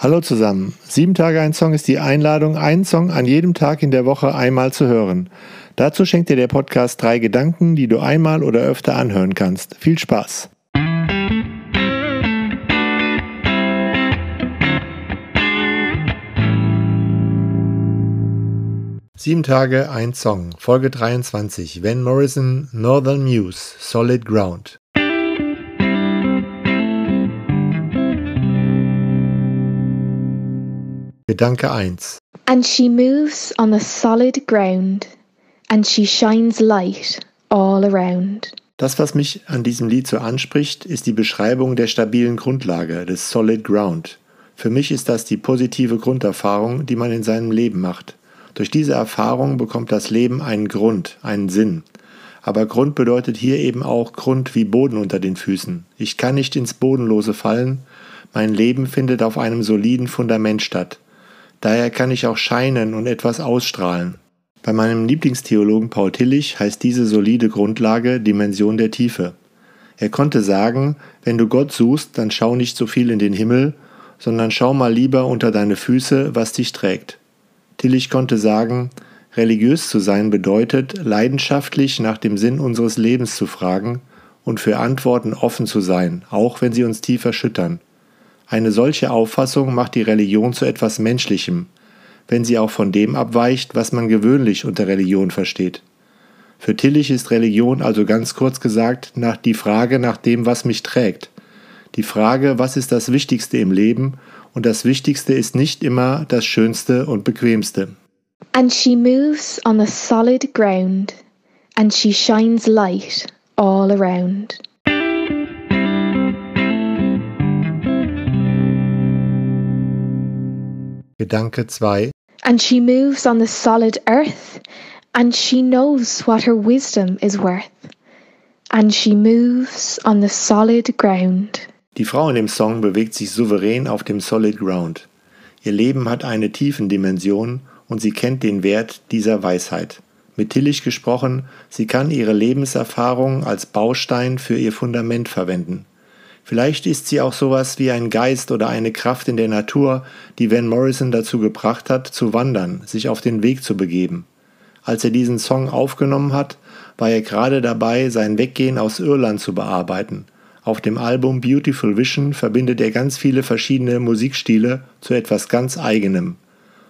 Hallo zusammen. Sieben Tage ein Song ist die Einladung, einen Song an jedem Tag in der Woche einmal zu hören. Dazu schenkt dir der Podcast drei Gedanken, die du einmal oder öfter anhören kannst. Viel Spaß! Sieben Tage, ein Song, Folge 23, Van Morrison, Northern Muse, Solid Ground. Gedanke 1. And she moves on the solid ground, and she shines light all around. Das, was mich an diesem Lied so anspricht, ist die Beschreibung der stabilen Grundlage, des Solid Ground. Für mich ist das die positive Grunderfahrung, die man in seinem Leben macht. Durch diese Erfahrung bekommt das Leben einen Grund, einen Sinn. Aber Grund bedeutet hier eben auch Grund wie Boden unter den Füßen. Ich kann nicht ins Bodenlose fallen. Mein Leben findet auf einem soliden Fundament statt. Daher kann ich auch scheinen und etwas ausstrahlen. Bei meinem Lieblingstheologen Paul Tillich heißt diese solide Grundlage Dimension der Tiefe. Er konnte sagen, wenn du Gott suchst, dann schau nicht so viel in den Himmel, sondern schau mal lieber unter deine Füße, was dich trägt. Tillich konnte sagen, religiös zu sein bedeutet, leidenschaftlich nach dem Sinn unseres Lebens zu fragen und für Antworten offen zu sein, auch wenn sie uns tief erschüttern. Eine solche Auffassung macht die Religion zu etwas Menschlichem, wenn sie auch von dem abweicht, was man gewöhnlich unter Religion versteht. Für Tillich ist Religion also ganz kurz gesagt nach die Frage nach dem, was mich trägt. Die Frage, was ist das Wichtigste im Leben, und das Wichtigste ist nicht immer das Schönste und Bequemste. And she moves on the solid ground, and she shines light all around. Gedanke 2 And she moves on the solid earth, and she knows what her wisdom is worth. And she moves on the solid ground. Die Frau in dem Song bewegt sich souverän auf dem Solid Ground. Ihr Leben hat eine Tiefendimension und sie kennt den Wert dieser Weisheit. Mit Tillich gesprochen, sie kann ihre Lebenserfahrung als Baustein für ihr Fundament verwenden. Vielleicht ist sie auch sowas wie ein Geist oder eine Kraft in der Natur, die Van Morrison dazu gebracht hat, zu wandern, sich auf den Weg zu begeben. Als er diesen Song aufgenommen hat, war er gerade dabei, sein Weggehen aus Irland zu bearbeiten. Auf dem Album Beautiful Vision verbindet er ganz viele verschiedene Musikstile zu etwas ganz eigenem.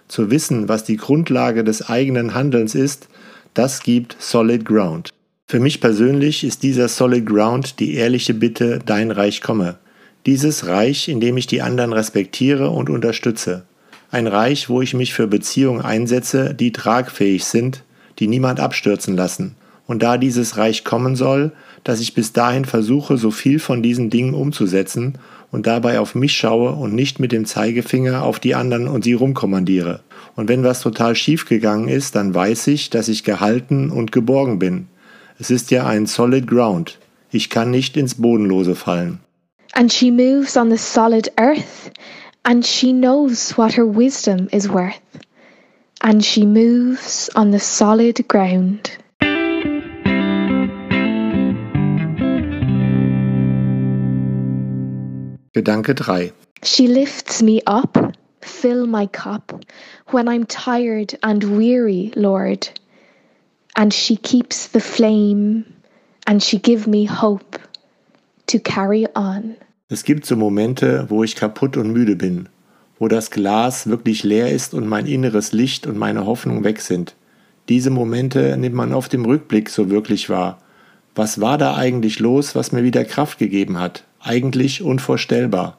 Zu wissen, was die Grundlage des eigenen Handelns ist, das gibt Solid Ground. Für mich persönlich ist dieser Solid Ground die ehrliche Bitte, dein Reich komme. Dieses Reich, in dem ich die anderen respektiere und unterstütze. Ein Reich, wo ich mich für Beziehungen einsetze, die tragfähig sind, die niemand abstürzen lassen. Und da dieses Reich kommen soll, dass ich bis dahin versuche, so viel von diesen Dingen umzusetzen und dabei auf mich schaue und nicht mit dem Zeigefinger auf die anderen und sie rumkommandiere. Und wenn was total schief gegangen ist, dann weiß ich, dass ich gehalten und geborgen bin. Es ist ja ein Solid Ground. Ich kann nicht ins Bodenlose fallen. And she moves on the solid earth, and she knows what her wisdom is worth. And she moves on the solid ground. Gedanke 3. She lifts me up, fill my cup, when I'm tired and weary, Lord. And she keeps the flame and she give me hope to carry on. Es gibt so Momente, wo ich kaputt und müde bin, wo das Glas wirklich leer ist und mein inneres Licht und meine Hoffnung weg sind. Diese Momente nimmt man oft im Rückblick so wirklich wahr. Was war da eigentlich los, was mir wieder Kraft gegeben hat? Eigentlich unvorstellbar.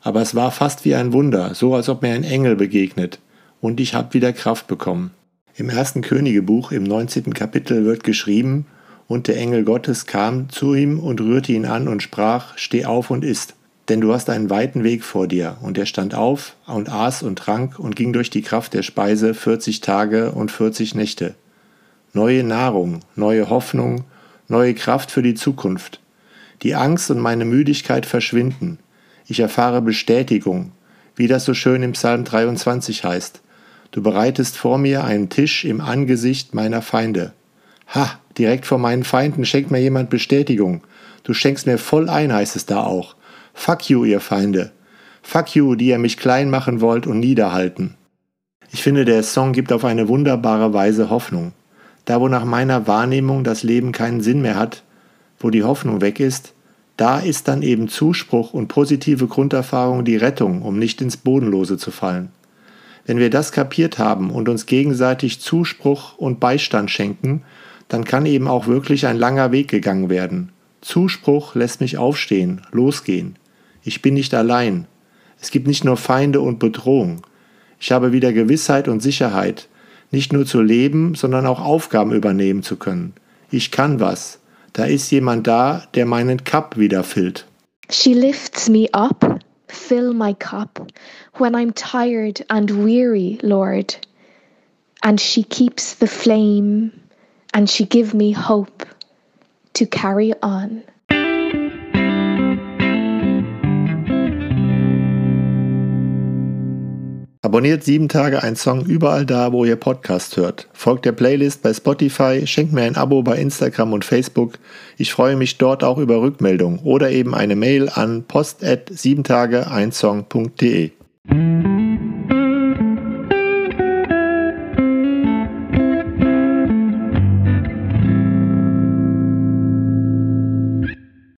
Aber es war fast wie ein Wunder, so als ob mir ein Engel begegnet, und ich habe wieder Kraft bekommen. Im ersten Königebuch im 19. Kapitel wird geschrieben, und der Engel Gottes kam zu ihm und rührte ihn an und sprach, Steh auf und iss, denn du hast einen weiten Weg vor dir. Und er stand auf und aß und trank und ging durch die Kraft der Speise 40 Tage und 40 Nächte. Neue Nahrung, neue Hoffnung, neue Kraft für die Zukunft. Die Angst und meine Müdigkeit verschwinden. Ich erfahre Bestätigung, wie das so schön im Psalm 23 heißt. Du bereitest vor mir einen Tisch im Angesicht meiner Feinde. Ha, direkt vor meinen Feinden schenkt mir jemand Bestätigung. Du schenkst mir voll ein, heißt es da auch. Fuck you, ihr Feinde. Fuck you, die ihr mich klein machen wollt und niederhalten. Ich finde, der Song gibt auf eine wunderbare Weise Hoffnung. Da, wo nach meiner Wahrnehmung das Leben keinen Sinn mehr hat, wo die Hoffnung weg ist, da ist dann eben Zuspruch und positive Grunderfahrung die Rettung, um nicht ins Bodenlose zu fallen. Wenn wir das kapiert haben und uns gegenseitig Zuspruch und Beistand schenken, dann kann eben auch wirklich ein langer Weg gegangen werden. Zuspruch lässt mich aufstehen, losgehen. Ich bin nicht allein. Es gibt nicht nur Feinde und Bedrohung. Ich habe wieder Gewissheit und Sicherheit, nicht nur zu leben, sondern auch Aufgaben übernehmen zu können. Ich kann was. Da ist jemand da, der meinen Cup wieder füllt. She lifts me up, fill my cup, when I'm tired and weary, Lord. And she keeps the flame, and she give me hope to carry on. Abonniert sieben Tage ein Song überall da, wo ihr Podcast hört. Folgt der Playlist bei Spotify, schenkt mir ein Abo bei Instagram und Facebook. Ich freue mich dort auch über Rückmeldungen oder eben eine Mail an post at 7tage1song.de.